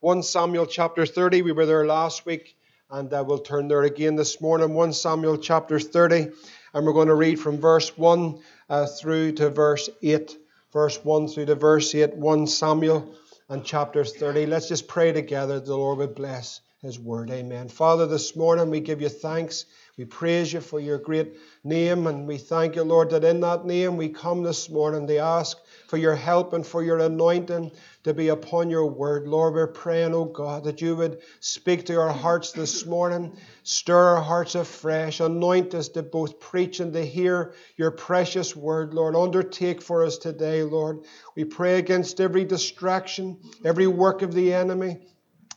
1 Samuel chapter 30. We were there last week and uh, we'll turn there again this morning. 1 Samuel chapter 30. And we're going to read from verse 1 uh, through to verse 8. Verse 1 through to verse 8. 1 Samuel and chapter 30. Let's just pray together. The Lord would bless his word. Amen. Father, this morning we give you thanks. We praise you for your great name, and we thank you, Lord, that in that name we come this morning to ask for your help and for your anointing to be upon your word. Lord, we're praying, oh God, that you would speak to our hearts this morning, stir our hearts afresh, anoint us to both preach and to hear your precious word, Lord. Undertake for us today, Lord. We pray against every distraction, every work of the enemy.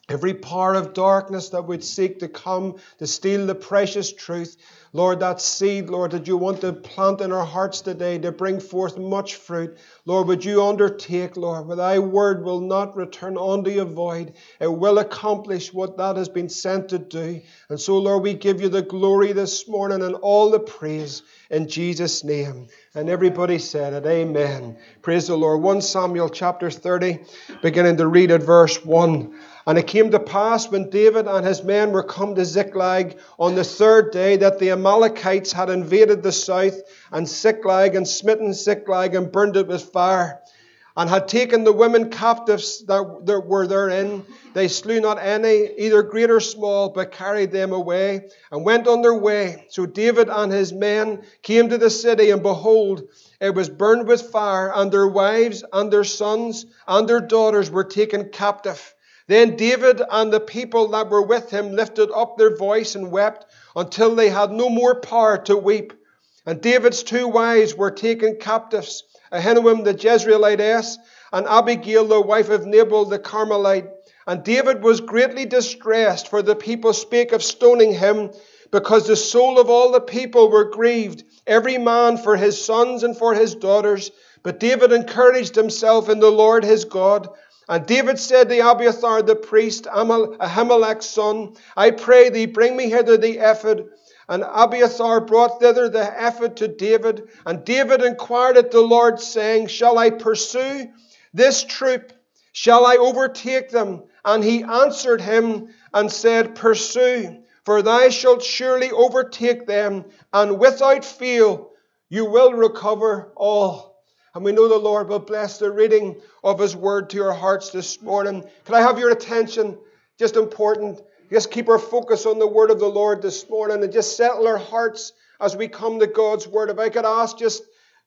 Every power of darkness that would seek to come to steal the precious truth, Lord, that seed, Lord, that you want to plant in our hearts today to bring forth much fruit, Lord, would you undertake, Lord, for thy word will not return unto you void. It will accomplish what that has been sent to do. And so, Lord, we give you the glory this morning and all the praise in Jesus' name. And everybody said it, Amen. Praise the Lord. 1 Samuel chapter 30, beginning to read at verse 1. And it came to pass when David and his men were come to Ziklag on the third day that the Amalekites had invaded the south and Ziklag and smitten Ziklag and burned it with fire and had taken the women captives that, were therein. They slew not any, either great or small, but carried them away and went on their way. So David and his men came to the city, and behold, it was burned with fire, and their wives and their sons and their daughters were taken captive. Then David and the people that were with him lifted up their voice and wept until they had no more power to weep. And David's two wives were taken captives Ahinoam the Jezreelitess and Abigail the wife of Nabal the Carmelite. And David was greatly distressed, for the people spake of stoning him, because the soul of all the people were grieved, every man for his sons and for his daughters. But David encouraged himself in the Lord his God. And David said to Abiathar the priest, Ahimelech's son, I pray thee, bring me hither the ephod. And Abiathar brought thither the ephod to David. And David inquired at the Lord, saying, Shall I pursue this troop? Shall I overtake them? And he answered him and said, Pursue, for thou shalt surely overtake them, and without fail you will recover all. And we know the Lord will bless the reading of His word to your hearts this morning. Can I have your attention? Just important. Just keep our focus on the word of the Lord this morning and just settle our hearts as we come to God's word. If I could ask just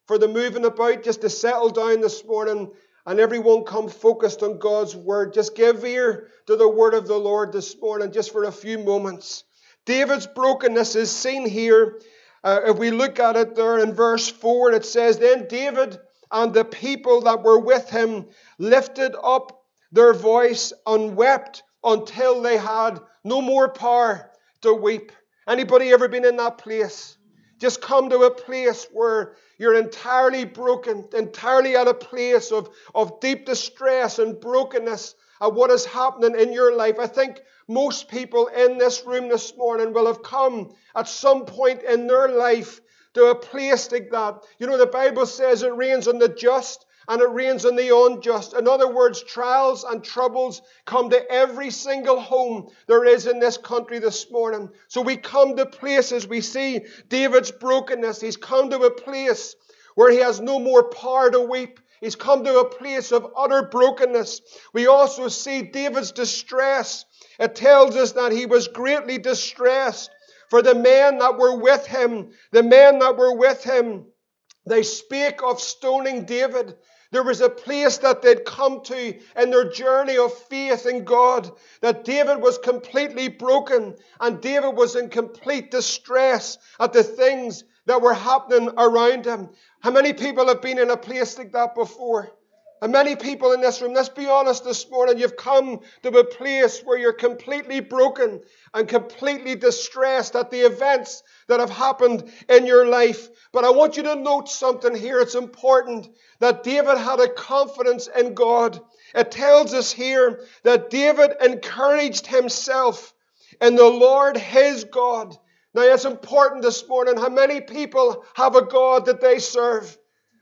for the moving about, just to settle down this morning and everyone come focused on God's word. Just give ear to the word of the Lord this morning, just for a few moments. David's brokenness is seen here. Uh, if we look at it there in verse 4, it says, Then David and the people that were with him lifted up their voice and wept until they had no more power to weep. Anybody ever been in that place? Just come to a place where you're entirely broken, entirely at a place of, of deep distress and brokenness at what is happening in your life. I think most people in this room this morning will have come at some point in their life to a place like that. You know, the Bible says it rains on the just and it rains on the unjust. In other words, trials and troubles come to every single home there is in this country this morning. So we come to places, we see David's brokenness. He's come to a place where he has no more power to weep. He's come to a place of utter brokenness. We also see David's distress. It tells us that he was greatly distressed. For the men that were with him, the men that were with him, they spake of stoning David. There was a place that they'd come to in their journey of faith in God, that David was completely broken and David was in complete distress at the things that were happening around him. How many people have been in a place like that before? And many people in this room, let's be honest this morning, you've come to a place where you're completely broken and completely distressed at the events that have happened in your life. But I want you to note something here. It's important that David had a confidence in God. It tells us here that David encouraged himself in the Lord his God. Now, it's important this morning how many people have a God that they serve.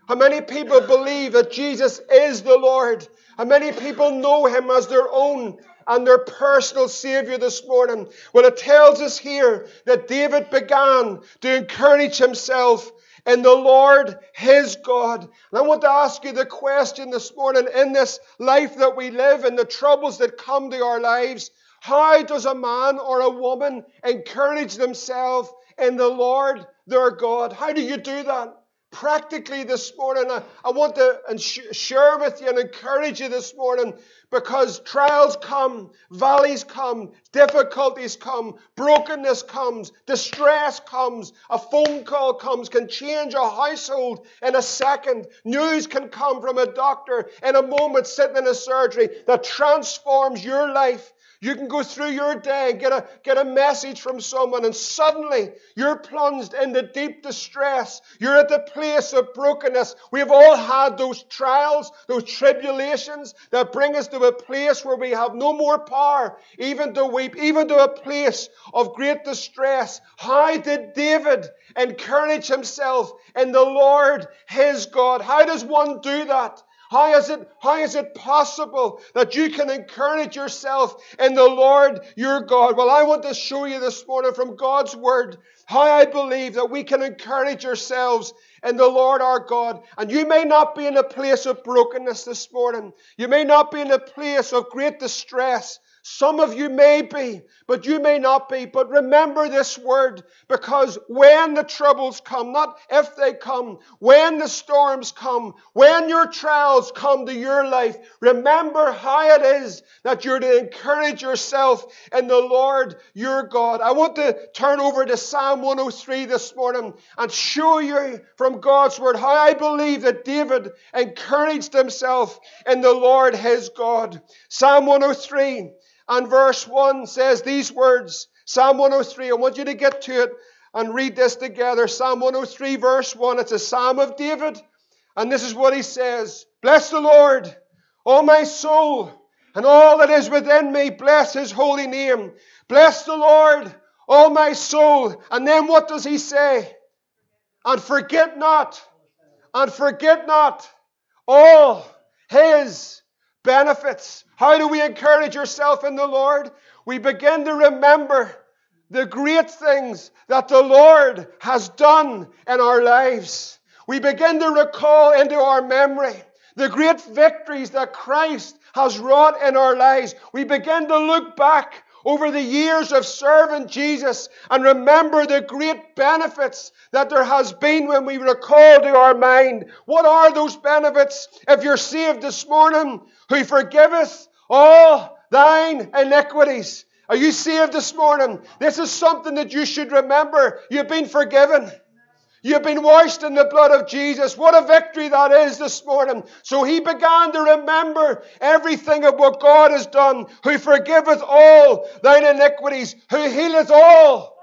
How many people believe that Jesus is the Lord? How many people know him as their own and their personal Savior this morning? Well, it tells us here that David began to encourage himself in the Lord his God. And I want to ask you the question this morning in this life that we live and the troubles that come to our lives. How does a man or a woman encourage themselves in the Lord their God? How do you do that? Practically this morning. I, I want to share with you and encourage you this morning because trials come, valleys come, difficulties come, brokenness comes, distress comes, a phone call comes, can change a household in a second. News can come from a doctor in a moment sitting in a surgery that transforms your life. You can go through your day and get a, get a message from someone, and suddenly you're plunged into deep distress. You're at the place of brokenness. We've all had those trials, those tribulations that bring us to a place where we have no more power, even to weep, even to a place of great distress. How did David encourage himself in the Lord his God? How does one do that? How is it, how is it possible that you can encourage yourself in the Lord your God? Well, I want to show you this morning from God's Word how I believe that we can encourage ourselves in the Lord our God. And you may not be in a place of brokenness this morning. You may not be in a place of great distress. Some of you may be, but you may not be. But remember this word because when the troubles come, not if they come, when the storms come, when your trials come to your life, remember how it is that you're to encourage yourself in the Lord your God. I want to turn over to Psalm 103 this morning and show you from God's word how I believe that David encouraged himself in the Lord his God. Psalm 103 and verse 1 says these words Psalm 103. I want you to get to it and read this together. Psalm 103, verse 1. It's a psalm of David. And this is what he says Bless the Lord, O my soul, and all that is within me. Bless his holy name. Bless the Lord, O my soul. And then what does he say? And forget not, and forget not all his benefits. How do we encourage ourselves in the Lord? We begin to remember the great things that the Lord has done in our lives. We begin to recall into our memory the great victories that Christ has wrought in our lives. We begin to look back over the years of serving Jesus and remember the great benefits that there has been when we recall to our mind. What are those benefits? If you're saved this morning, who forgiveth all thine iniquities. Are you saved this morning? This is something that you should remember. You've been forgiven. You've been washed in the blood of Jesus. What a victory that is this morning. So he began to remember everything of what God has done, who forgiveth all thine iniquities, who healeth all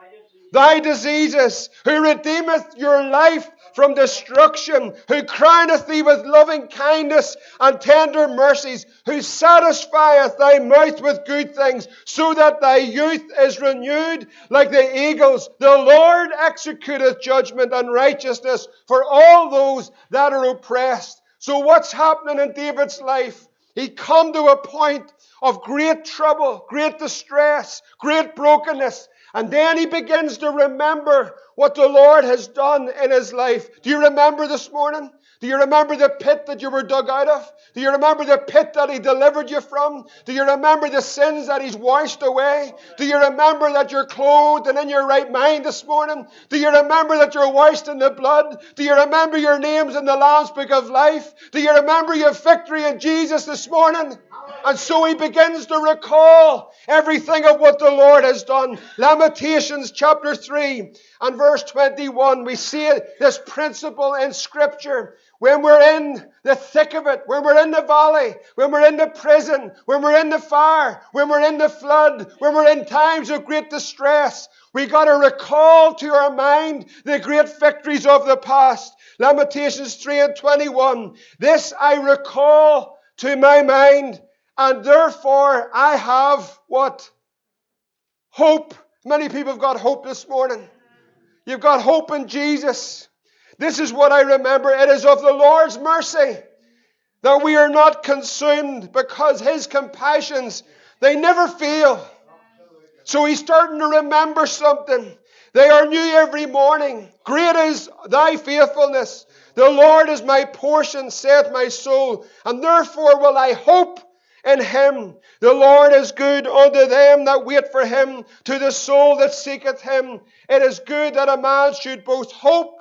thy diseases, who redeemeth your life from destruction, who crowneth thee with loving kindness and tender mercies, who satisfieth thy mouth with good things, so that thy youth is renewed like the eagles. The Lord executeth judgment and righteousness for all those that are oppressed. So what's happening in David's life? He come to a point of great trouble, great distress, great brokenness. And then he begins to remember what the Lord has done in his life. Do you remember this morning? Do you remember the pit that you were dug out of? Do you remember the pit that He delivered you from? Do you remember the sins that He's washed away? Do you remember that you're clothed and in your right mind this morning? Do you remember that you're washed in the blood? Do you remember your names in the Lamb's Book of Life? Do you remember your victory in Jesus this morning? And so he begins to recall everything of what the Lord has done. Lamentations chapter 3 and verse 21, we see this principle in Scripture. When we're in the thick of it, when we're in the valley, when we're in the prison, when we're in the fire, when we're in the flood, when we're in times of great distress, we got to recall to our mind the great victories of the past. Lamentations 3 and 21. This I recall to my mind, and therefore I have what? Hope. Many people have got hope this morning. You've got hope in Jesus. This is what I remember. It is of the Lord's mercy that we are not consumed because his compassions, they never fail. So he's starting to remember something. They are new every morning. Great is thy faithfulness. The Lord is my portion, saith my soul, and therefore will I hope in him. The Lord is good unto them that wait for him, to the soul that seeketh him. It is good that a man should both hope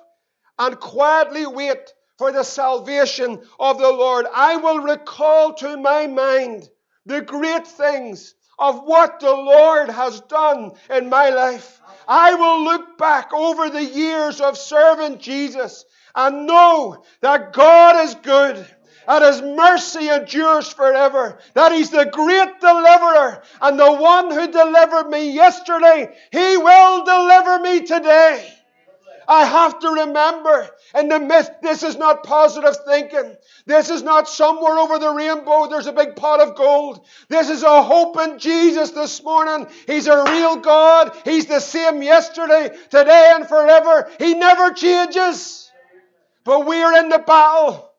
and quietly wait for the salvation of the Lord. I will recall to my mind the great things of what the Lord has done in my life. I will look back over the years of serving Jesus and know that God is good That His mercy endures forever. That He's the great deliverer and the one who delivered me yesterday, He will deliver me today. I have to remember in the midst, this is not positive thinking. This is not somewhere over the rainbow, there's a big pot of gold. This is a hope in Jesus this morning. He's a real God. He's the same yesterday, today, and forever. He never changes. But we are in the battle.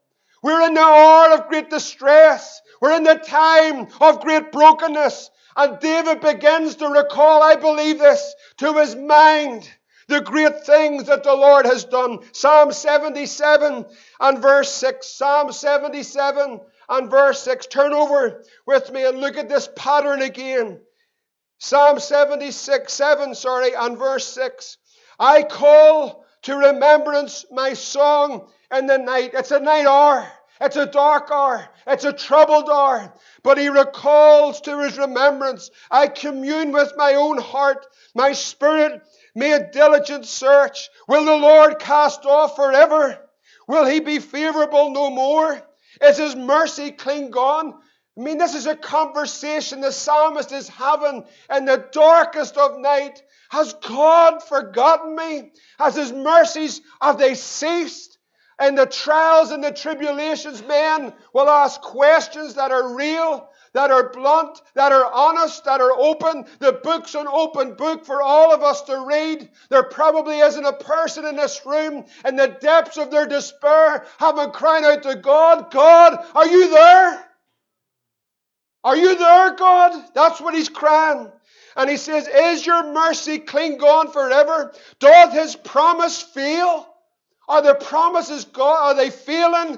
We're in the hour of great distress. We're in the time of great brokenness. And David begins to recall, I believe this, to his mind the great things that the Lord has done. Psalm 77 and verse 6. Psalm 77 and verse 6. Turn over with me and look at this pattern again. Psalm 76, 7, sorry, and verse 6. I call to remembrance my song in the night. It's a night hour. It's a dark hour. It's a troubled hour. But he recalls to his remembrance. I commune with my own heart. My spirit made diligent search. Will the Lord cast off forever? Will he be favorable no more? Is his mercy clean gone? I mean, this is a conversation the psalmist is having in the darkest of night. Has God forgotten me? Has his mercies, have they ceased? And the trials and the tribulations, men will ask questions that are real that are blunt, that are honest, that are open. The book's an open book for all of us to read. There probably isn't a person in this room in the depths of their despair having cried out to God, God, are you there? Are you there, God? That's what he's crying. And he says, Is your mercy clean gone forever? Doth his promise fail? Are the promises God, are they failing?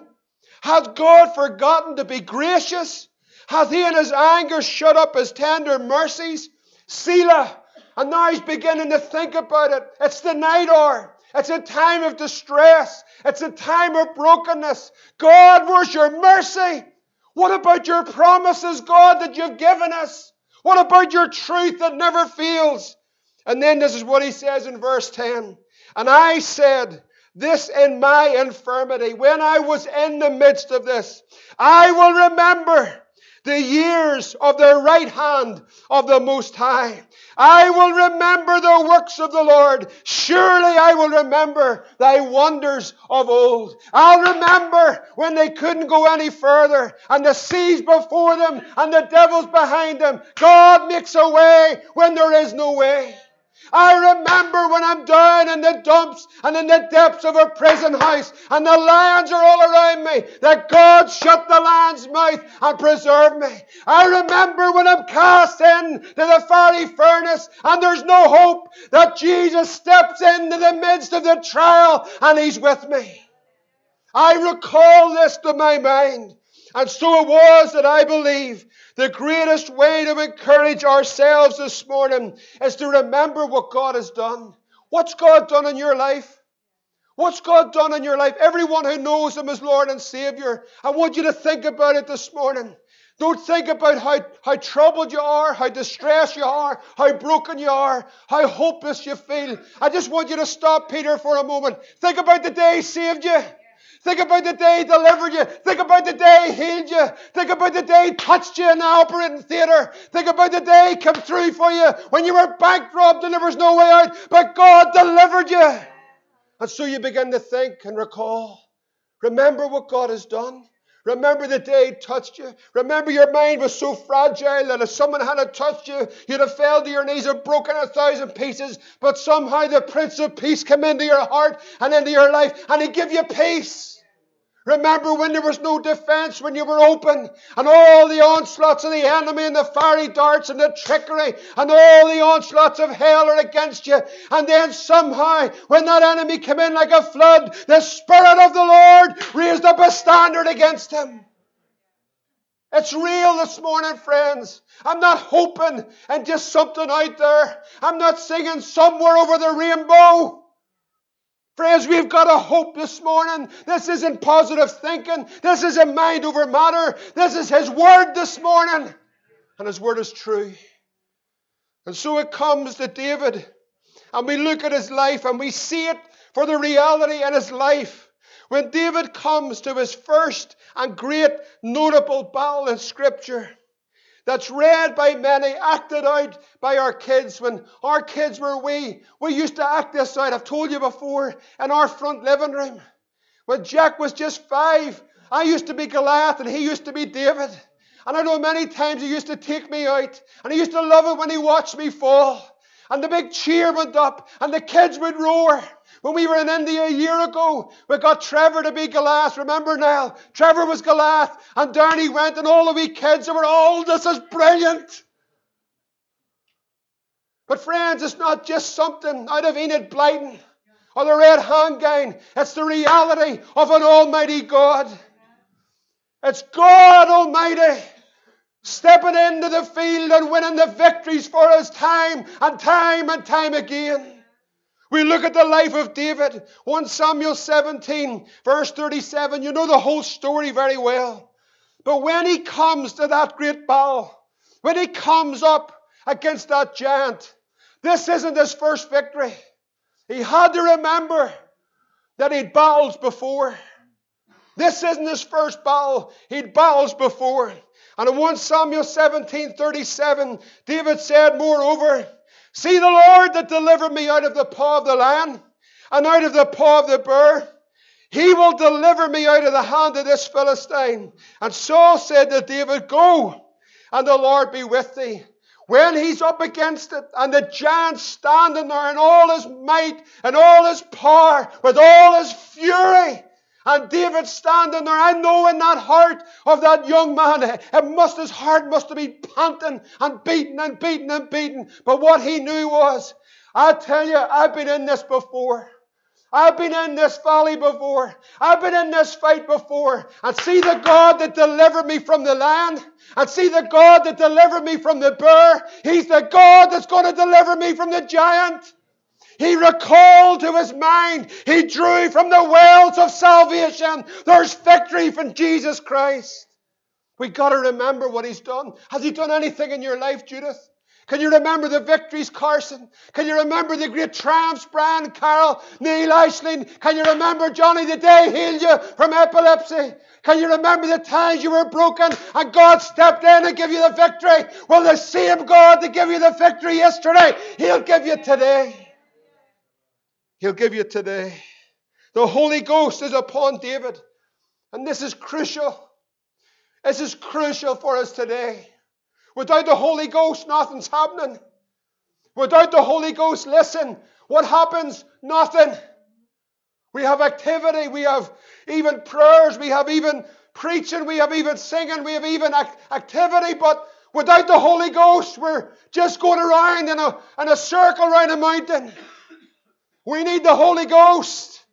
Has God forgotten to be gracious? Hath he in his anger shut up his tender mercies? Selah. And now he's beginning to think about it. It's the night hour. It's a time of distress. It's a time of brokenness. God, where's your mercy? What about your promises, God, that you've given us? What about your truth that never fails? And then this is what he says in verse 10. And I said, This in my infirmity, when I was in the midst of this, I will remember the years of the right hand of the Most High. I will remember the works of the Lord. Surely I will remember thy wonders of old. I'll remember when they couldn't go any further and the seas before them and the devils behind them. God makes a way when there is no way. I remember when I'm down in the dumps and in the depths of a prison house and the lions are all around me, that God shut the lion's mouth and preserved me. I remember when I'm cast in to the fiery furnace and there's no hope, that Jesus steps into the midst of the trial and He's with me. I recall this to my mind. And so it was that I believe the greatest way to encourage ourselves this morning is to remember what God has done. What's God done in your life? What's God done in your life? Everyone who knows Him as Lord and Savior, I want you to think about it this morning. Don't think about how, how troubled you are, how distressed you are, how broken you are, how hopeless you feel. I just want you to stop, Peter, for a moment. Think about the day He saved you. Think about the day he delivered you. Think about the day he healed you. Think about the day he touched you in the operating theatre. Think about the day he came through for you when you were bankrupt and there was no way out, but God delivered you. And so you begin to think and recall. Remember what God has done. Remember the day he touched you. Remember your mind was so fragile that if someone had touched you, you'd have fell to your knees and broken a thousand pieces. But somehow the Prince of Peace came into your heart and into your life and he gave you peace. Remember when there was no defense, when you were open, and all the onslaughts of the enemy and the fiery darts and the trickery and all the onslaughts of hell are against you. And then somehow, when that enemy came in like a flood, the Spirit of the Lord raised up a standard against him. It's real this morning, friends. I'm not hoping and just something out there. I'm not singing somewhere over the rainbow. Friends, we've got a hope this morning. This isn't positive thinking. This isn't mind over matter. This is His Word this morning. And His Word is true. And so it comes to David, and we look at his life and we see it for the reality in his life. When David comes to his first and great notable battle in Scripture, that's read by many, acted out by our kids. When our kids were wee, we used to act this out. I've told you before, in our front living room. When Jack was just five, I used to be Goliath and he used to be David. And I know many times he used to take me out, and he used to love it when he watched me fall. And the big cheer went up, and the kids would roar. When we were in India a year ago, we got Trevor to be Goliath. Remember now? Trevor was Goliath, and down he went, and all the wee kids were, oh, this is brilliant. But friends, it's not just something out of Enid Blyton or the Red Handgown. It's the reality of an Almighty God. It's God Almighty stepping into the field and winning the victories for us time and time and time again. We look at the life of David, 1 Samuel 17, verse 37. You know the whole story very well. But when he comes to that great battle, when he comes up against that giant, this isn't his first victory. He had to remember that he'd battled before. This isn't his first battle. He'd battled before. And in 1 Samuel 17, 37, David said, Moreover, See the Lord that delivered me out of the paw of the lion and out of the paw of the bear. He will deliver me out of the hand of this Philistine. And Saul said to David, Go, and the Lord be with thee. When he's up against it, and the giant standing there in all his might and all his power, with all his fury, and David standing there, I know in that heart of that young man, it must, his heart must have been panting and beating and beating and beating. But what he knew was, I tell you, I've been in this before. I've been in this valley before. I've been in this fight before. And see the God that delivered me from the lion. And see the God that delivered me from the bear. He's the God that's going to deliver me from the giant. He recalled to his mind. He drew from the wells of salvation. There's victory from Jesus Christ. We got to remember what he's done. Has he done anything in your life, Judith? Can you remember the victories, Carson? Can you remember the great triumphs, Brian, Carol, Neil Ashling? Can you remember Johnny the day healed you from epilepsy? Can you remember the times you were broken and God stepped in and gave you the victory? Well, the same God that gave you the victory yesterday, He'll give you today. He'll give you today. The Holy Ghost is upon David. And this is crucial. This is crucial for us today. Without the Holy Ghost, nothing's happening. Without the Holy Ghost, listen, what happens? Nothing. We have activity, we have even prayers, we have even preaching, we have even singing, we have even activity, but without the Holy Ghost, we're just going around in a, in a circle around a mountain. We need the Holy Ghost.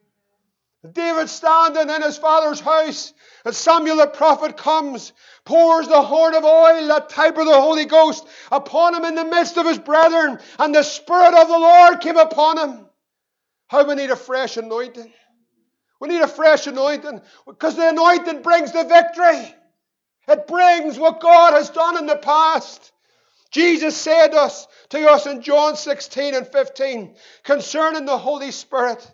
David standing in his father's house, and Samuel the prophet comes, pours the horn of oil, that type of the Holy Ghost, upon him in the midst of his brethren, and the Spirit of the Lord came upon him. How we need a fresh anointing. We need a fresh anointing because the anointing brings the victory. It brings what God has done in the past. Jesus said us, to us in John 16 and 15 concerning the Holy Spirit.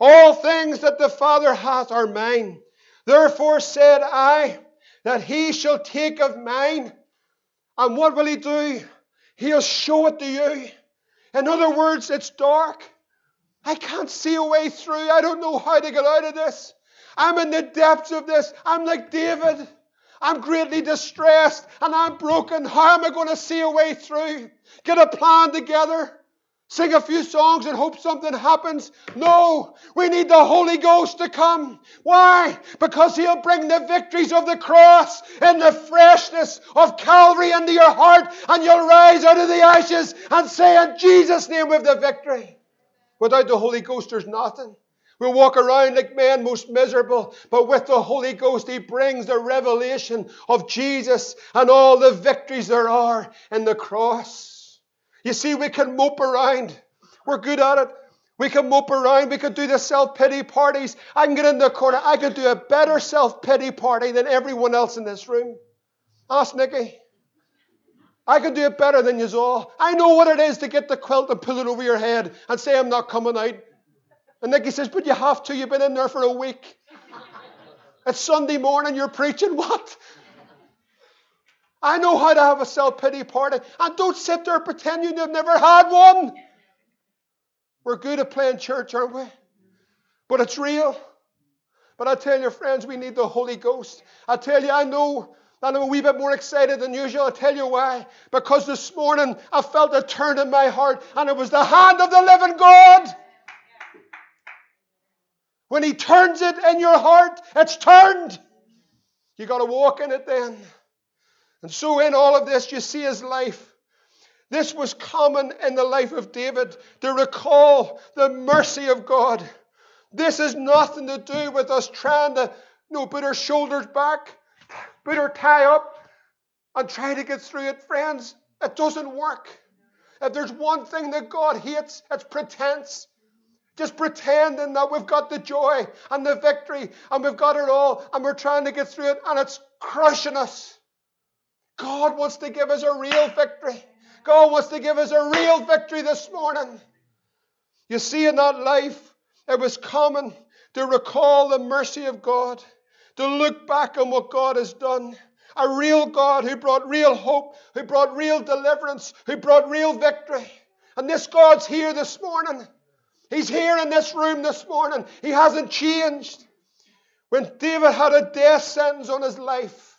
All things that the Father hath are mine. Therefore said I that he shall take of mine. And what will he do? He'll show it to you. In other words, it's dark. I can't see a way through. I don't know how to get out of this. I'm in the depths of this. I'm like David. I'm greatly distressed and I'm broken. How am I going to see a way through? Get a plan together. Sing a few songs and hope something happens. No, we need the Holy Ghost to come. Why? Because He'll bring the victories of the cross and the freshness of Calvary into your heart, and you'll rise out of the ashes and say, In Jesus' name, we have the victory. Without the Holy Ghost, there's nothing. We walk around like men most miserable, but with the Holy Ghost, He brings the revelation of Jesus and all the victories there are in the cross. You see, we can mope around. We're good at it. We can mope around. We can do the self pity parties. I can get in the corner. I can do a better self pity party than everyone else in this room. Ask Nikki. I can do it better than you all. I know what it is to get the quilt and pull it over your head and say, I'm not coming out. And Nicky says, But you have to. You've been in there for a week. It's Sunday morning. You're preaching what? I know how to have a self pity party. And don't sit there pretending you've never had one. We're good at playing church, aren't we? But it's real. But I tell you, friends, we need the Holy Ghost. I tell you, I know I'm a wee bit more excited than usual. I'll tell you why. Because this morning I felt a turn in my heart, and it was the hand of the living God. When He turns it in your heart, it's turned. You got to walk in it then. And so, in all of this, you see His life. This was common in the life of David to recall the mercy of God. This has nothing to do with us trying to you know, put our shoulders back, put our tie up, and try to get through it. Friends, it doesn't work. If there's one thing that God hates, it's pretense. Just pretending that we've got the joy and the victory and we've got it all and we're trying to get through it and it's crushing us. God wants to give us a real victory. God wants to give us a real victory this morning. You see, in that life, it was common to recall the mercy of God, to look back on what God has done. A real God who brought real hope, who brought real deliverance, who brought real victory. And this God's here this morning. He's here in this room this morning. He hasn't changed. When David had a death sentence on his life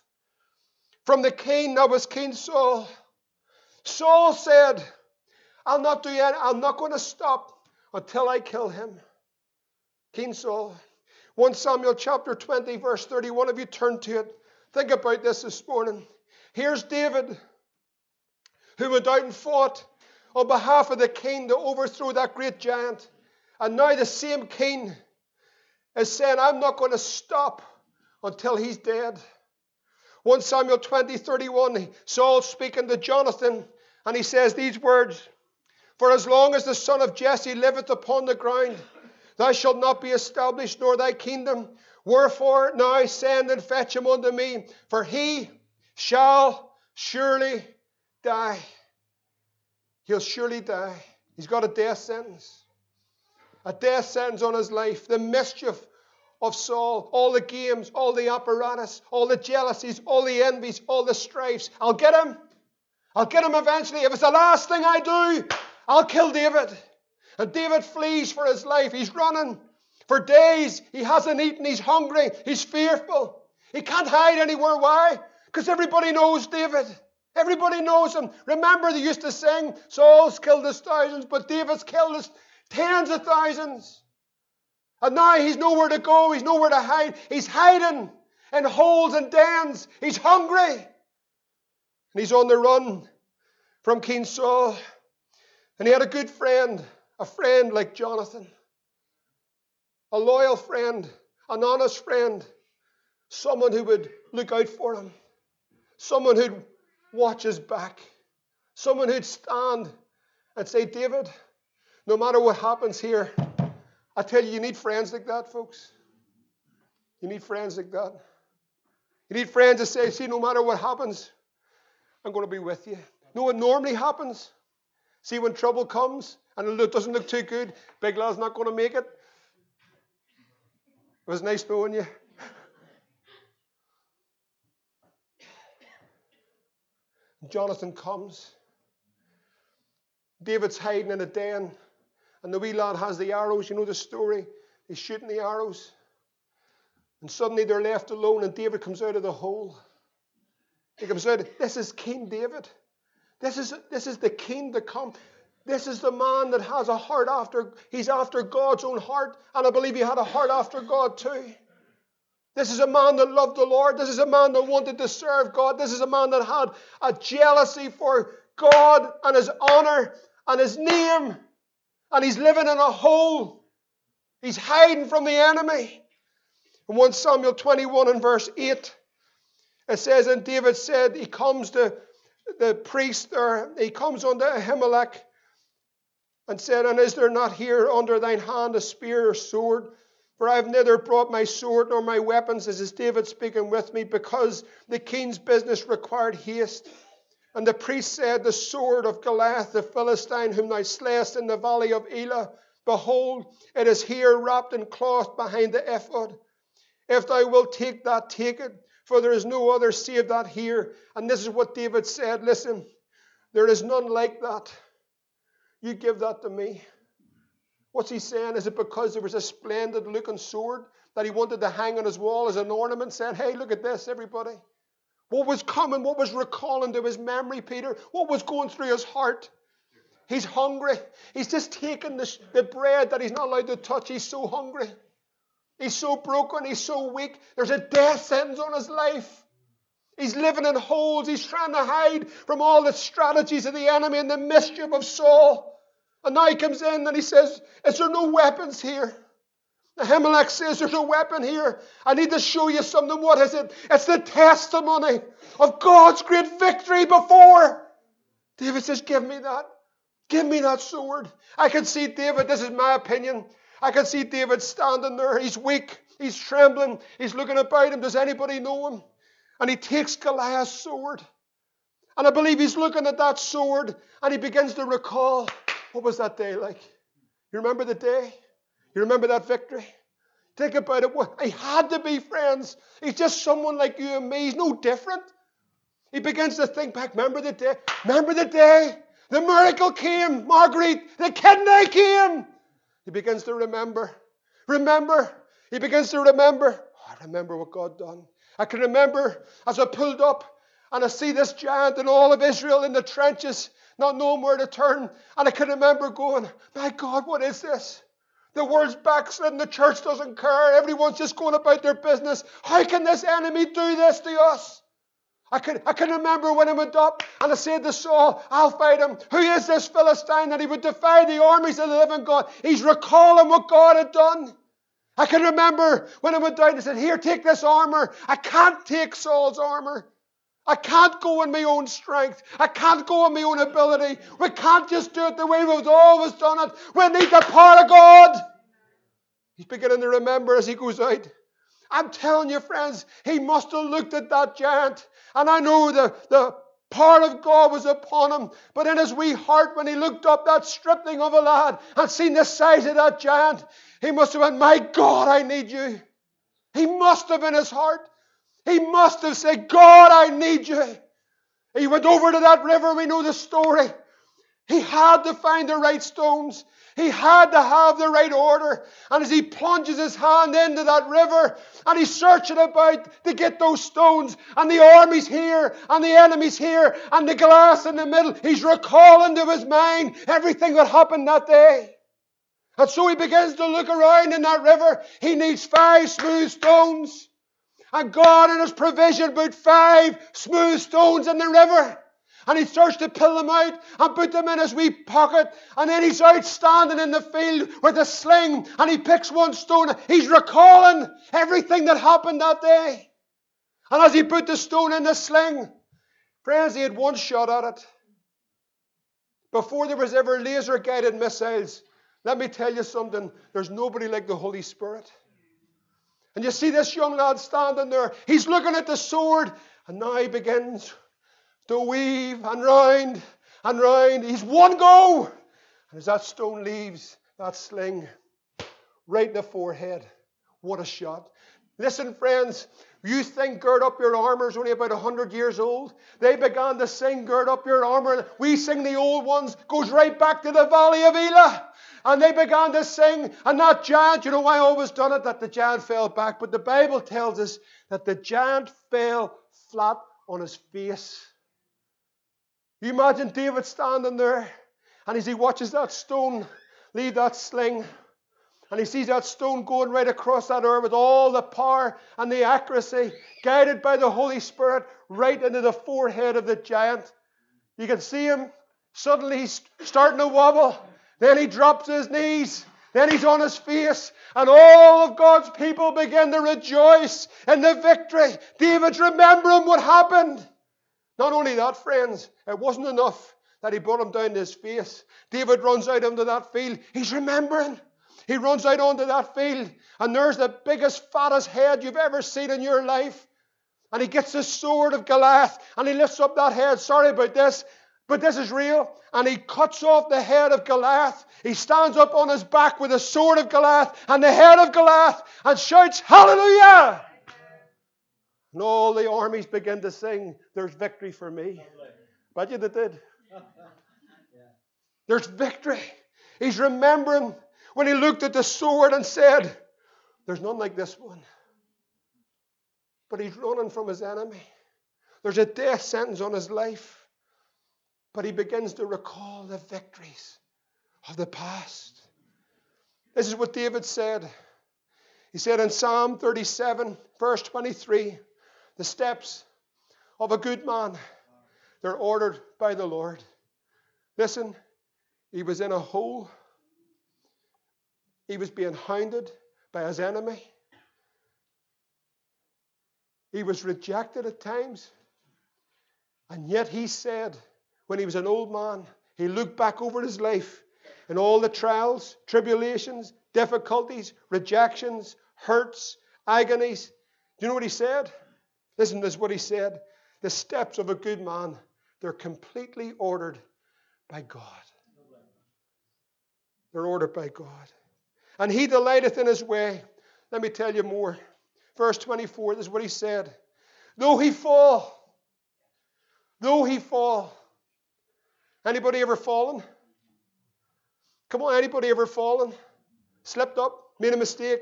from the king that was King Saul, Saul said, I'll not do it. I'm not going to stop until I kill him. King Saul. 1 Samuel chapter 20, verse 31. If you turn to it, think about this this morning. Here's David, who went out and fought on behalf of the king to overthrow that great giant. And now the same king is saying, I'm not going to stop until he's dead. 1 Samuel 20, 31, Saul speaking to Jonathan, and he says these words For as long as the son of Jesse liveth upon the ground, thou shalt not be established, nor thy kingdom. Wherefore now send and fetch him unto me, for he shall surely die. He'll surely die. He's got a death sentence a death sentence on his life, the mischief of Saul, all the games, all the apparatus, all the jealousies, all the envies, all the strifes. I'll get him. I'll get him eventually. If it's the last thing I do, I'll kill David. And David flees for his life. He's running. For days, he hasn't eaten. He's hungry. He's fearful. He can't hide anywhere. Why? Because everybody knows David. Everybody knows him. Remember, they used to sing, Saul's killed his thousands, but David's killed his Tens of thousands. And now he's nowhere to go. He's nowhere to hide. He's hiding in holes and dens. He's hungry. And he's on the run from King Saul. And he had a good friend, a friend like Jonathan, a loyal friend, an honest friend, someone who would look out for him, someone who'd watch his back, someone who'd stand and say, David, no matter what happens here, I tell you, you need friends like that, folks. You need friends like that. You need friends to say, see, no matter what happens, I'm going to be with you. Know what normally happens? See, when trouble comes and it doesn't look too good, big lad's not going to make it. It was nice knowing you. Jonathan comes. David's hiding in a den. And the wee lad has the arrows. You know the story. He's shooting the arrows. And suddenly they're left alone, and David comes out of the hole. He comes out. This is King David. This is, this is the king to come. This is the man that has a heart after, he's after God's own heart. And I believe he had a heart after God too. This is a man that loved the Lord. This is a man that wanted to serve God. This is a man that had a jealousy for God and his honor and his name. And he's living in a hole. He's hiding from the enemy. In 1 Samuel 21 and verse 8, it says, And David said, He comes to the priest there, he comes unto Ahimelech and said, And is there not here under thine hand a spear or sword? For I have neither brought my sword nor my weapons, as is David speaking with me, because the king's business required haste. And the priest said, The sword of Goliath, the Philistine, whom thou slayest in the valley of Elah, behold, it is here wrapped in cloth behind the ephod. If thou wilt take that, take it, for there is no other save that here. And this is what David said Listen, there is none like that. You give that to me. What's he saying? Is it because there was a splendid looking sword that he wanted to hang on his wall as an ornament, saying, Hey, look at this, everybody? What was coming? What was recalling to his memory, Peter? What was going through his heart? He's hungry. He's just taken the, the bread that he's not allowed to touch. He's so hungry. He's so broken. He's so weak. There's a death sentence on his life. He's living in holes. He's trying to hide from all the strategies of the enemy and the mischief of Saul. And now he comes in and he says, Is there no weapons here? Ahimelech says, There's a weapon here. I need to show you something. What is it? It's the testimony of God's great victory before. David says, Give me that. Give me that sword. I can see David, this is my opinion. I can see David standing there. He's weak. He's trembling. He's looking about him. Does anybody know him? And he takes Goliath's sword. And I believe he's looking at that sword and he begins to recall what was that day like? You remember the day? You remember that victory? Think about it. He had to be friends. He's just someone like you and me. He's no different. He begins to think back. Remember the day? Remember the day? The miracle came. Marguerite, the kidney came. He begins to remember. Remember. He begins to remember. Oh, I remember what God done. I can remember as I pulled up and I see this giant and all of Israel in the trenches not knowing where to turn. And I can remember going, My God, what is this? The world's backslidden. the church doesn't care, everyone's just going about their business. How can this enemy do this to us? I can, I can remember when I went up and I said to Saul, I'll fight him. Who is this Philistine that he would defy the armies of the living God? He's recalling what God had done. I can remember when I went down and said, Here, take this armor. I can't take Saul's armor. I can't go in my own strength. I can't go in my own ability. We can't just do it the way we've always done it. We need the power of God. He's beginning to remember as he goes out. I'm telling you, friends, he must have looked at that giant. And I know the, the power of God was upon him. But in his wee heart, when he looked up that stripling of a lad and seen the size of that giant, he must have went, My God, I need you. He must have in his heart. He must have said, God, I need you. He went over to that river. We know the story. He had to find the right stones. He had to have the right order. And as he plunges his hand into that river and he's searching about to get those stones, and the army's here and the enemy's here and the glass in the middle, he's recalling to his mind everything that happened that day. And so he begins to look around in that river. He needs five smooth stones. And God in His provision put five smooth stones in the river. And he starts to pull them out and put them in his wee pocket. And then he's out standing in the field with a sling and he picks one stone. He's recalling everything that happened that day. And as he put the stone in the sling, friends, he had one shot at it. Before there was ever laser guided missiles, let me tell you something there's nobody like the Holy Spirit. And you see this young lad standing there. He's looking at the sword, and now he begins to weave and round and round. He's one go. And as that stone leaves that sling, right in the forehead, what a shot. Listen, friends, you think gird up your armor is only about 100 years old? They began to sing gird up your armor. We sing the old ones, goes right back to the valley of Elah. And they began to sing, and that giant, you know why I always done it? That the giant fell back. But the Bible tells us that the giant fell flat on his face. You imagine David standing there, and as he watches that stone leave that sling, and he sees that stone going right across that earth with all the power and the accuracy, guided by the Holy Spirit, right into the forehead of the giant. You can see him suddenly he's starting to wobble. Then he drops his knees. Then he's on his face, and all of God's people begin to rejoice in the victory. David's remembering what happened. Not only that, friends, it wasn't enough that he brought him down to his face. David runs out into that field. He's remembering. He runs out onto that field, and there's the biggest, fattest head you've ever seen in your life. And he gets the sword of Goliath, and he lifts up that head. Sorry about this, but this is real. And he cuts off the head of Goliath. He stands up on his back with the sword of Goliath and the head of Goliath and shouts, Hallelujah! And all the armies begin to sing, There's victory for me. Bet you they did. There's victory. He's remembering when he looked at the sword and said, There's none like this one. But he's running from his enemy. There's a death sentence on his life. But he begins to recall the victories of the past. This is what David said. He said in Psalm 37, verse 23, the steps of a good man, they're ordered by the Lord. Listen, he was in a hole he was being hounded by his enemy. He was rejected at times. And yet he said, when he was an old man, he looked back over his life and all the trials, tribulations, difficulties, rejections, hurts, agonies. Do you know what he said? Listen, this is what he said. The steps of a good man, they're completely ordered by God. They're ordered by God and he delighteth in his way. Let me tell you more. Verse 24, this is what he said. Though he fall, though he fall. Anybody ever fallen? Come on, anybody ever fallen? Slipped up? Made a mistake?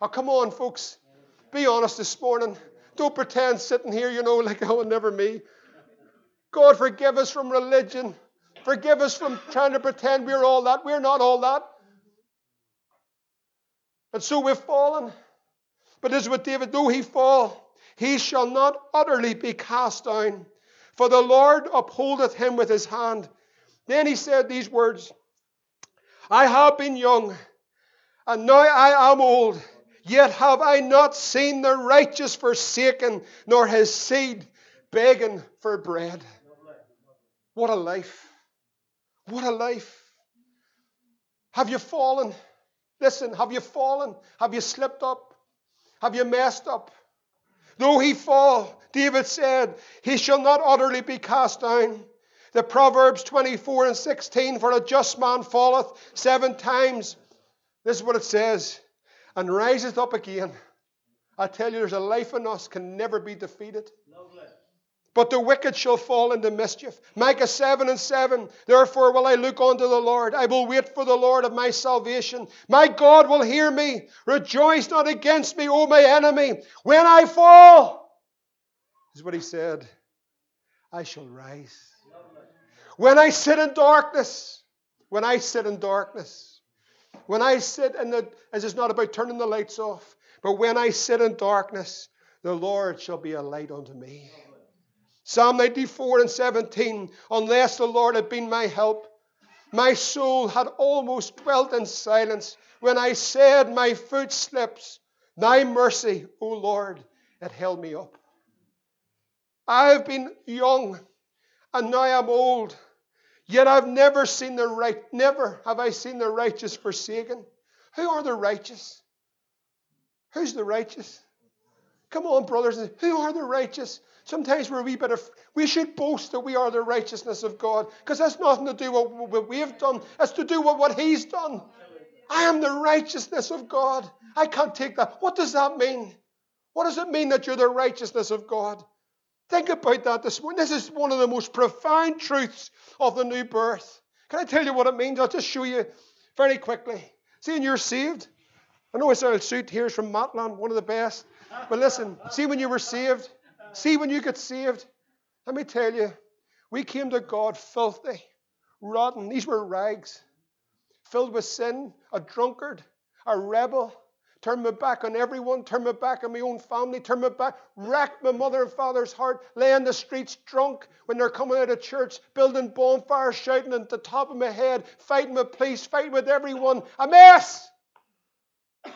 Oh, come on, folks. Be honest this morning. Don't pretend sitting here, you know, like, oh, never me. God, forgive us from religion. Forgive us from trying to pretend we're all that. We're not all that. And so we've fallen. But this is what David, though he fall, he shall not utterly be cast down, for the Lord upholdeth him with his hand. Then he said these words I have been young, and now I am old, yet have I not seen the righteous forsaken, nor his seed begging for bread. What a life! What a life! Have you fallen? Listen, have you fallen? Have you slipped up? Have you messed up? Though he fall, David said, he shall not utterly be cast down. The Proverbs 24 and 16, for a just man falleth seven times. This is what it says, and riseth up again. I tell you, there's a life in us can never be defeated. But the wicked shall fall into mischief. Micah 7 and 7. Therefore will I look unto the Lord. I will wait for the Lord of my salvation. My God will hear me. Rejoice not against me, O my enemy. When I fall, is what he said, I shall rise. When I sit in darkness, when I sit in darkness, when I sit in the, as it's not about turning the lights off, but when I sit in darkness, the Lord shall be a light unto me. Psalm 94 and 17 Unless the Lord had been my help, my soul had almost dwelt in silence. When I said, My foot slips, thy mercy, O Lord, it held me up. I have been young, and now I'm old. Yet I've never seen the right, never have I seen the righteous forsaken. Who are the righteous? Who's the righteous? Come on, brothers. Who are the righteous? Sometimes we're a wee bit of, we should boast that we are the righteousness of God because that's nothing to do with what we've done. It's to do with what He's done. I am the righteousness of God. I can't take that. What does that mean? What does it mean that you're the righteousness of God? Think about that this morning. This is one of the most profound truths of the new birth. Can I tell you what it means? I'll just show you very quickly. See, when you're saved, I know it's our suit here from Matlan, one of the best. But listen, see when you were saved, see when you get saved. Let me tell you, we came to God filthy, rotten. These were rags, filled with sin, a drunkard, a rebel, Turned my back on everyone, turned my back on my own family, turned my back, wreck my mother and father's heart, lay in the streets drunk when they're coming out of church, building bonfires, shouting at the top of my head, fighting with police, fighting with everyone. A mess!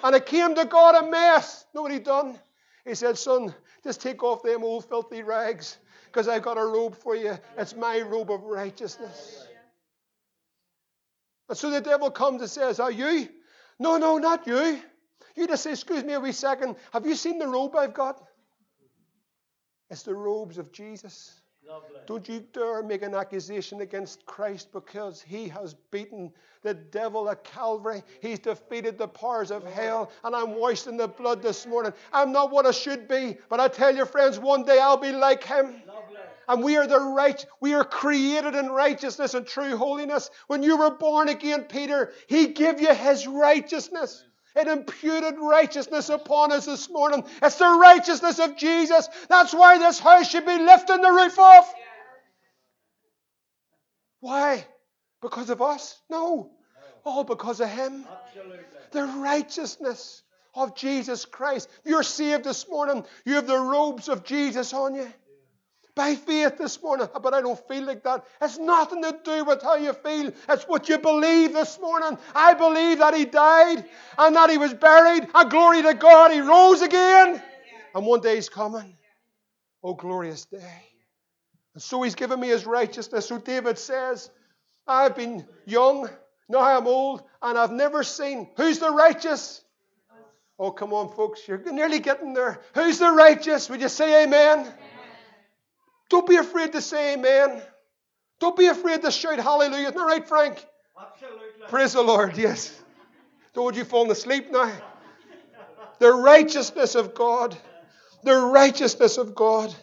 And I came to God a mess. He done? He said, Son, just take off them old filthy rags because I got a robe for you. It's my robe of righteousness. And so the devil comes and says, Are you? No, no, not you. You just say, Excuse me a wee second. Have you seen the robe I've got? It's the robes of Jesus. Lovely. Don't you dare make an accusation against Christ because he has beaten the devil at Calvary. He's defeated the powers of hell, and I'm washed in the blood this morning. I'm not what I should be, but I tell you, friends, one day I'll be like him. Lovely. And we are the right, we are created in righteousness and true holiness. When you were born again, Peter, he gave you his righteousness. It imputed righteousness upon us this morning. It's the righteousness of Jesus. That's why this house should be lifting the roof off. Why? Because of us? No. All because of Him. The righteousness of Jesus Christ. You're saved this morning. You have the robes of Jesus on you by faith this morning, but I don't feel like that. It's nothing to do with how you feel. It's what you believe this morning. I believe that He died and that He was buried, and glory to God, He rose again. And one day He's coming. Oh, glorious day. And so He's given me His righteousness. So David says, I've been young, now I'm old, and I've never seen. Who's the righteous? Oh, come on, folks, you're nearly getting there. Who's the righteous? Would you say amen? Don't be afraid to say amen. Don't be afraid to shout hallelujah. Isn't that right, Frank? Absolutely. Praise the Lord, yes. Don't you fall asleep now. The righteousness of God. The righteousness of God.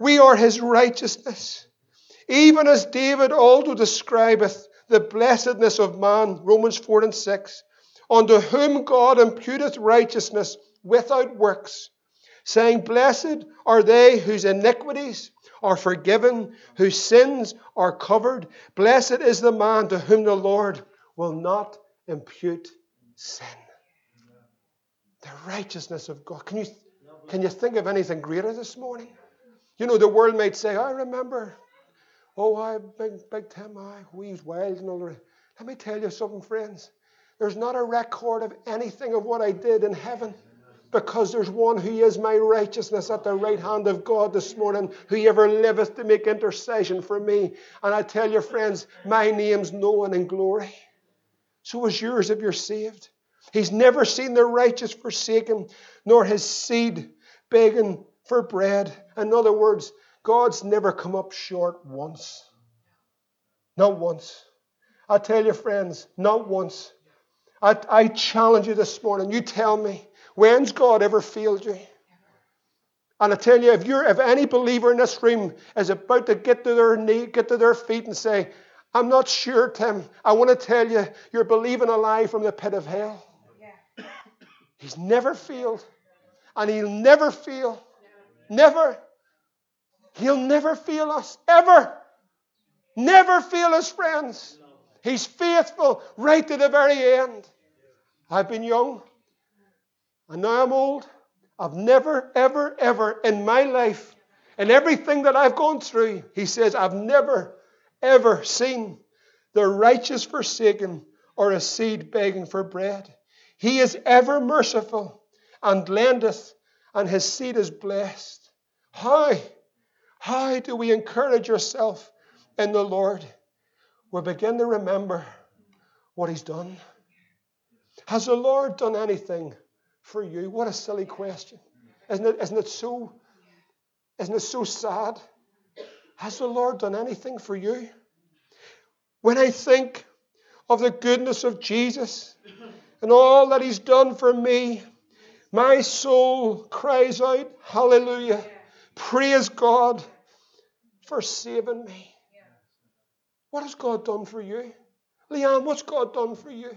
We are his righteousness. Even as David also describeth the blessedness of man, Romans 4 and 6, unto whom God imputeth righteousness without works saying, Blessed are they whose iniquities are forgiven, whose sins are covered. Blessed is the man to whom the Lord will not impute sin. The righteousness of God. Can you, can you think of anything greater this morning? You know, the world might say, I remember, oh, I, big, big Tim, I, we was wild and all that. Let me tell you something, friends. There's not a record of anything of what I did in heaven because there's one who is my righteousness at the right hand of God this morning, who ever liveth to make intercession for me. And I tell you, friends, my name's known in glory. So is yours if you're saved. He's never seen the righteous forsaken, nor his seed begging for bread. In other words, God's never come up short once. Not once. I tell you, friends, not once. I, I challenge you this morning. You tell me, When's God ever failed you? And I tell you, if you're if any believer in this room is about to get to their knee, get to their feet and say, I'm not sure, Tim. I want to tell you, you're believing a lie from the pit of hell. Yeah. He's never failed. And he'll never fail. Never. He'll never fail us. Ever. Never fail us, friends. He's faithful right to the very end. I've been young. And now I'm old. I've never, ever, ever in my life, in everything that I've gone through, he says, I've never, ever seen the righteous forsaken or a seed begging for bread. He is ever merciful and lendeth, and his seed is blessed. How? How do we encourage ourselves in the Lord? We begin to remember what he's done. Has the Lord done anything for you? What a silly question. Isn't it, isn't it so isn't it so sad? Has the Lord done anything for you? When I think of the goodness of Jesus and all that He's done for me, My soul cries out, Hallelujah. Praise God for saving me. What has God done for you? Leanne, what's God done for you?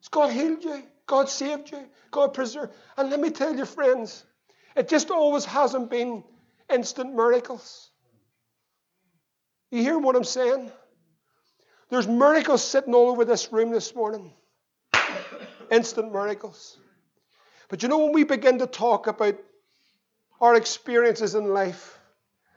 Has God healed you? God saved you? God preserved? And let me tell you, friends, it just always hasn't been instant miracles. You hear what I'm saying? There's miracles sitting all over this room this morning. instant miracles. But you know, when we begin to talk about our experiences in life,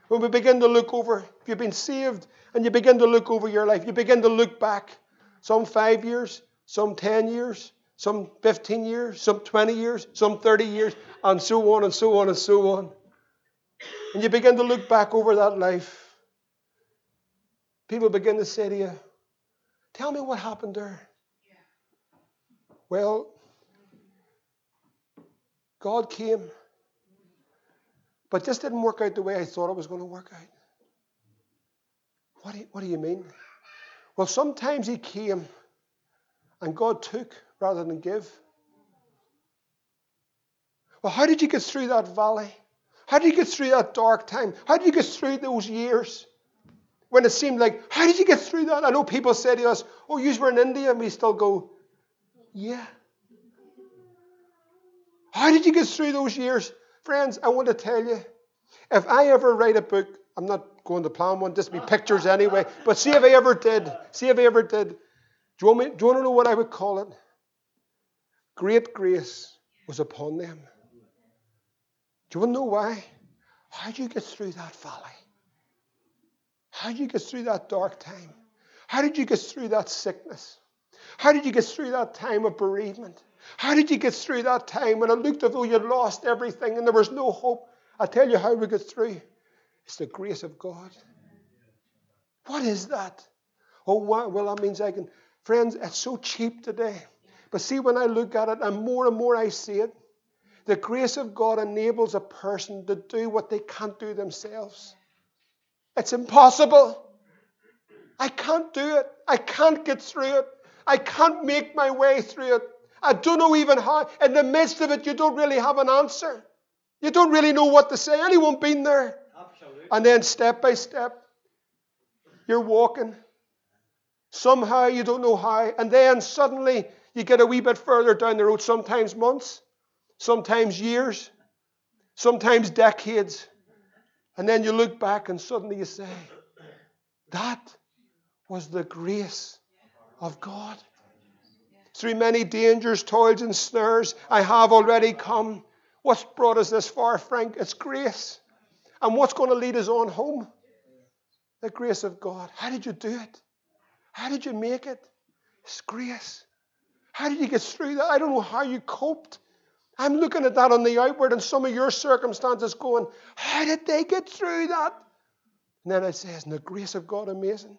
when we begin to look over, if you've been saved and you begin to look over your life, you begin to look back some five years, some 10 years, some 15 years, some 20 years, some 30 years, and so on and so on and so on. And you begin to look back over that life. People begin to say to you, Tell me what happened there. Well, God came, but this didn't work out the way I thought it was going to work out. What do you, what do you mean? Well, sometimes He came and God took rather than give. Well, how did you get through that valley? How did you get through that dark time? How did you get through those years? When it seemed like, how did you get through that? I know people say to us, oh, you were in India, and we still go, yeah. How did you get through those years? Friends, I want to tell you, if I ever write a book, I'm not going to plan one, just be pictures anyway, but see if I ever did, see if I ever did. Do you, want me, do you want to know what I would call it? Great grace was upon them. Do you want to know why? How did you get through that valley? How did you get through that dark time? How did you get through that sickness? How did you get through that time of bereavement? How did you get through that time when it looked as though you'd lost everything and there was no hope? I tell you how we get through. It's the grace of God. What is that? Oh, well, that means I can. Friends, it's so cheap today. But see, when I look at it, and more and more I see it, the grace of God enables a person to do what they can't do themselves. It's impossible. I can't do it. I can't get through it. I can't make my way through it. I don't know even how. In the midst of it, you don't really have an answer. You don't really know what to say. Anyone been there? Absolutely. And then step by step, you're walking. Somehow you don't know how. And then suddenly you get a wee bit further down the road, sometimes months, sometimes years, sometimes decades. And then you look back and suddenly you say, That was the grace of God. Through many dangers, toils, and snares, I have already come. What's brought us this far, Frank? It's grace. And what's going to lead us on home? The grace of God. How did you do it? How did you make it? It's grace. How did you get through that? I don't know how you coped. I'm looking at that on the outward and some of your circumstances going, how did they get through that? And then I say, isn't the grace of God amazing?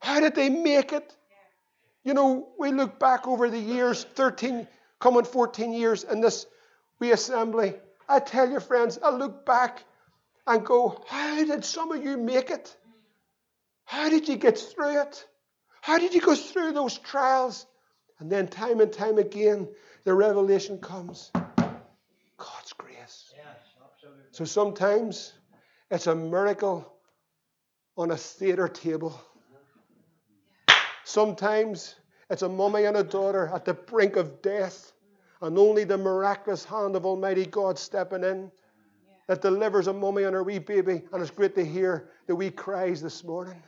How did they make it? You know, we look back over the years, 13, coming 14 years in this wee assembly. I tell you, friends, I look back and go, how did some of you make it? How did you get through it? How did you go through those trials? And then, time and time again, the revelation comes God's grace. Yes, so sometimes it's a miracle on a theater table. Sometimes it's a mummy and a daughter at the brink of death, and only the miraculous hand of Almighty God stepping in that delivers a mummy and her wee baby. And it's great to hear the wee cries this morning.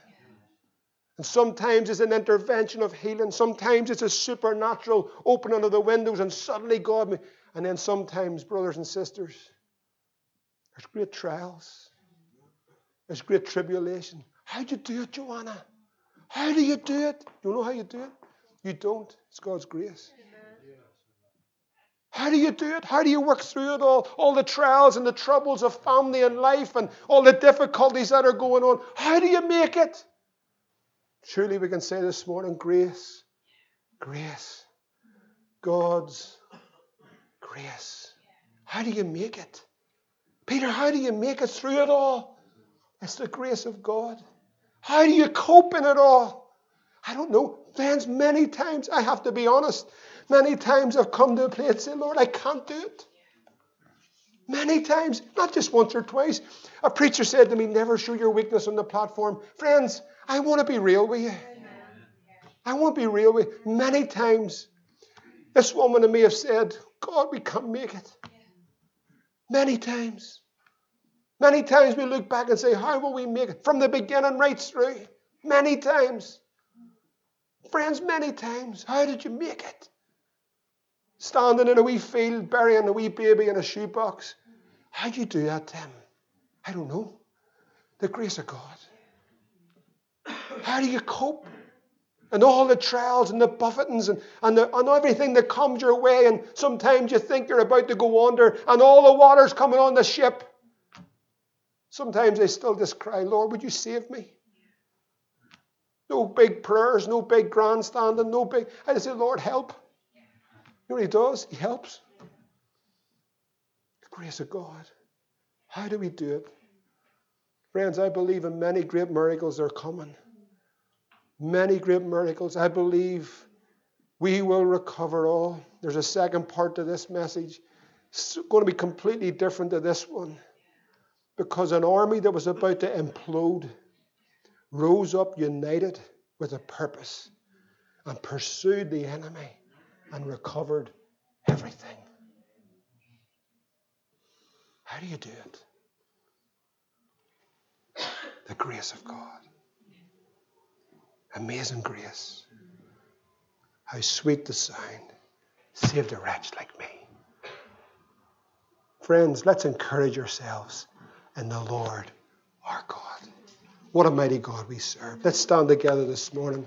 And sometimes it's an intervention of healing. Sometimes it's a supernatural opening of the windows, and suddenly God. And then sometimes, brothers and sisters, there's great trials. There's great tribulation. How do you do it, Joanna? How do you do it? You know how you do it? You don't. It's God's grace. How do you do it? How do you work through it all? All the trials and the troubles of family and life and all the difficulties that are going on. How do you make it? Surely we can say this morning grace, grace, God's grace. How do you make it? Peter, how do you make it through it all? It's the grace of God. How do you cope in it all? I don't know. Friends, many times I have to be honest. Many times I've come to a place and say, Lord, I can't do it. Many times, not just once or twice. A preacher said to me, Never show your weakness on the platform. Friends, I want to be real with you. I want to be real with you. Many times, this woman and me have said, God, we can't make it. Many times. Many times we look back and say, How will we make it? From the beginning right through. Many times. Friends, many times. How did you make it? Standing in a wee field, burying a wee baby in a shoebox. How'd you do that, Tim? I don't know. The grace of God. How do you cope? And all the trials and the buffetings and, and, the, and everything that comes your way, and sometimes you think you're about to go under, and all the water's coming on the ship. Sometimes I still just cry, Lord, would you save me? No big prayers, no big grandstanding, no big. I just say, Lord, help. You know what He does? He helps. The grace of God. How do we do it? Friends, I believe in many great miracles are coming. Many great miracles. I believe we will recover all. There's a second part to this message. It's going to be completely different to this one. Because an army that was about to implode rose up united with a purpose and pursued the enemy and recovered everything. How do you do it? The grace of God. Amazing grace. How sweet the sound saved a wretch like me. Friends, let's encourage ourselves in the Lord our God. What a mighty God we serve. Let's stand together this morning.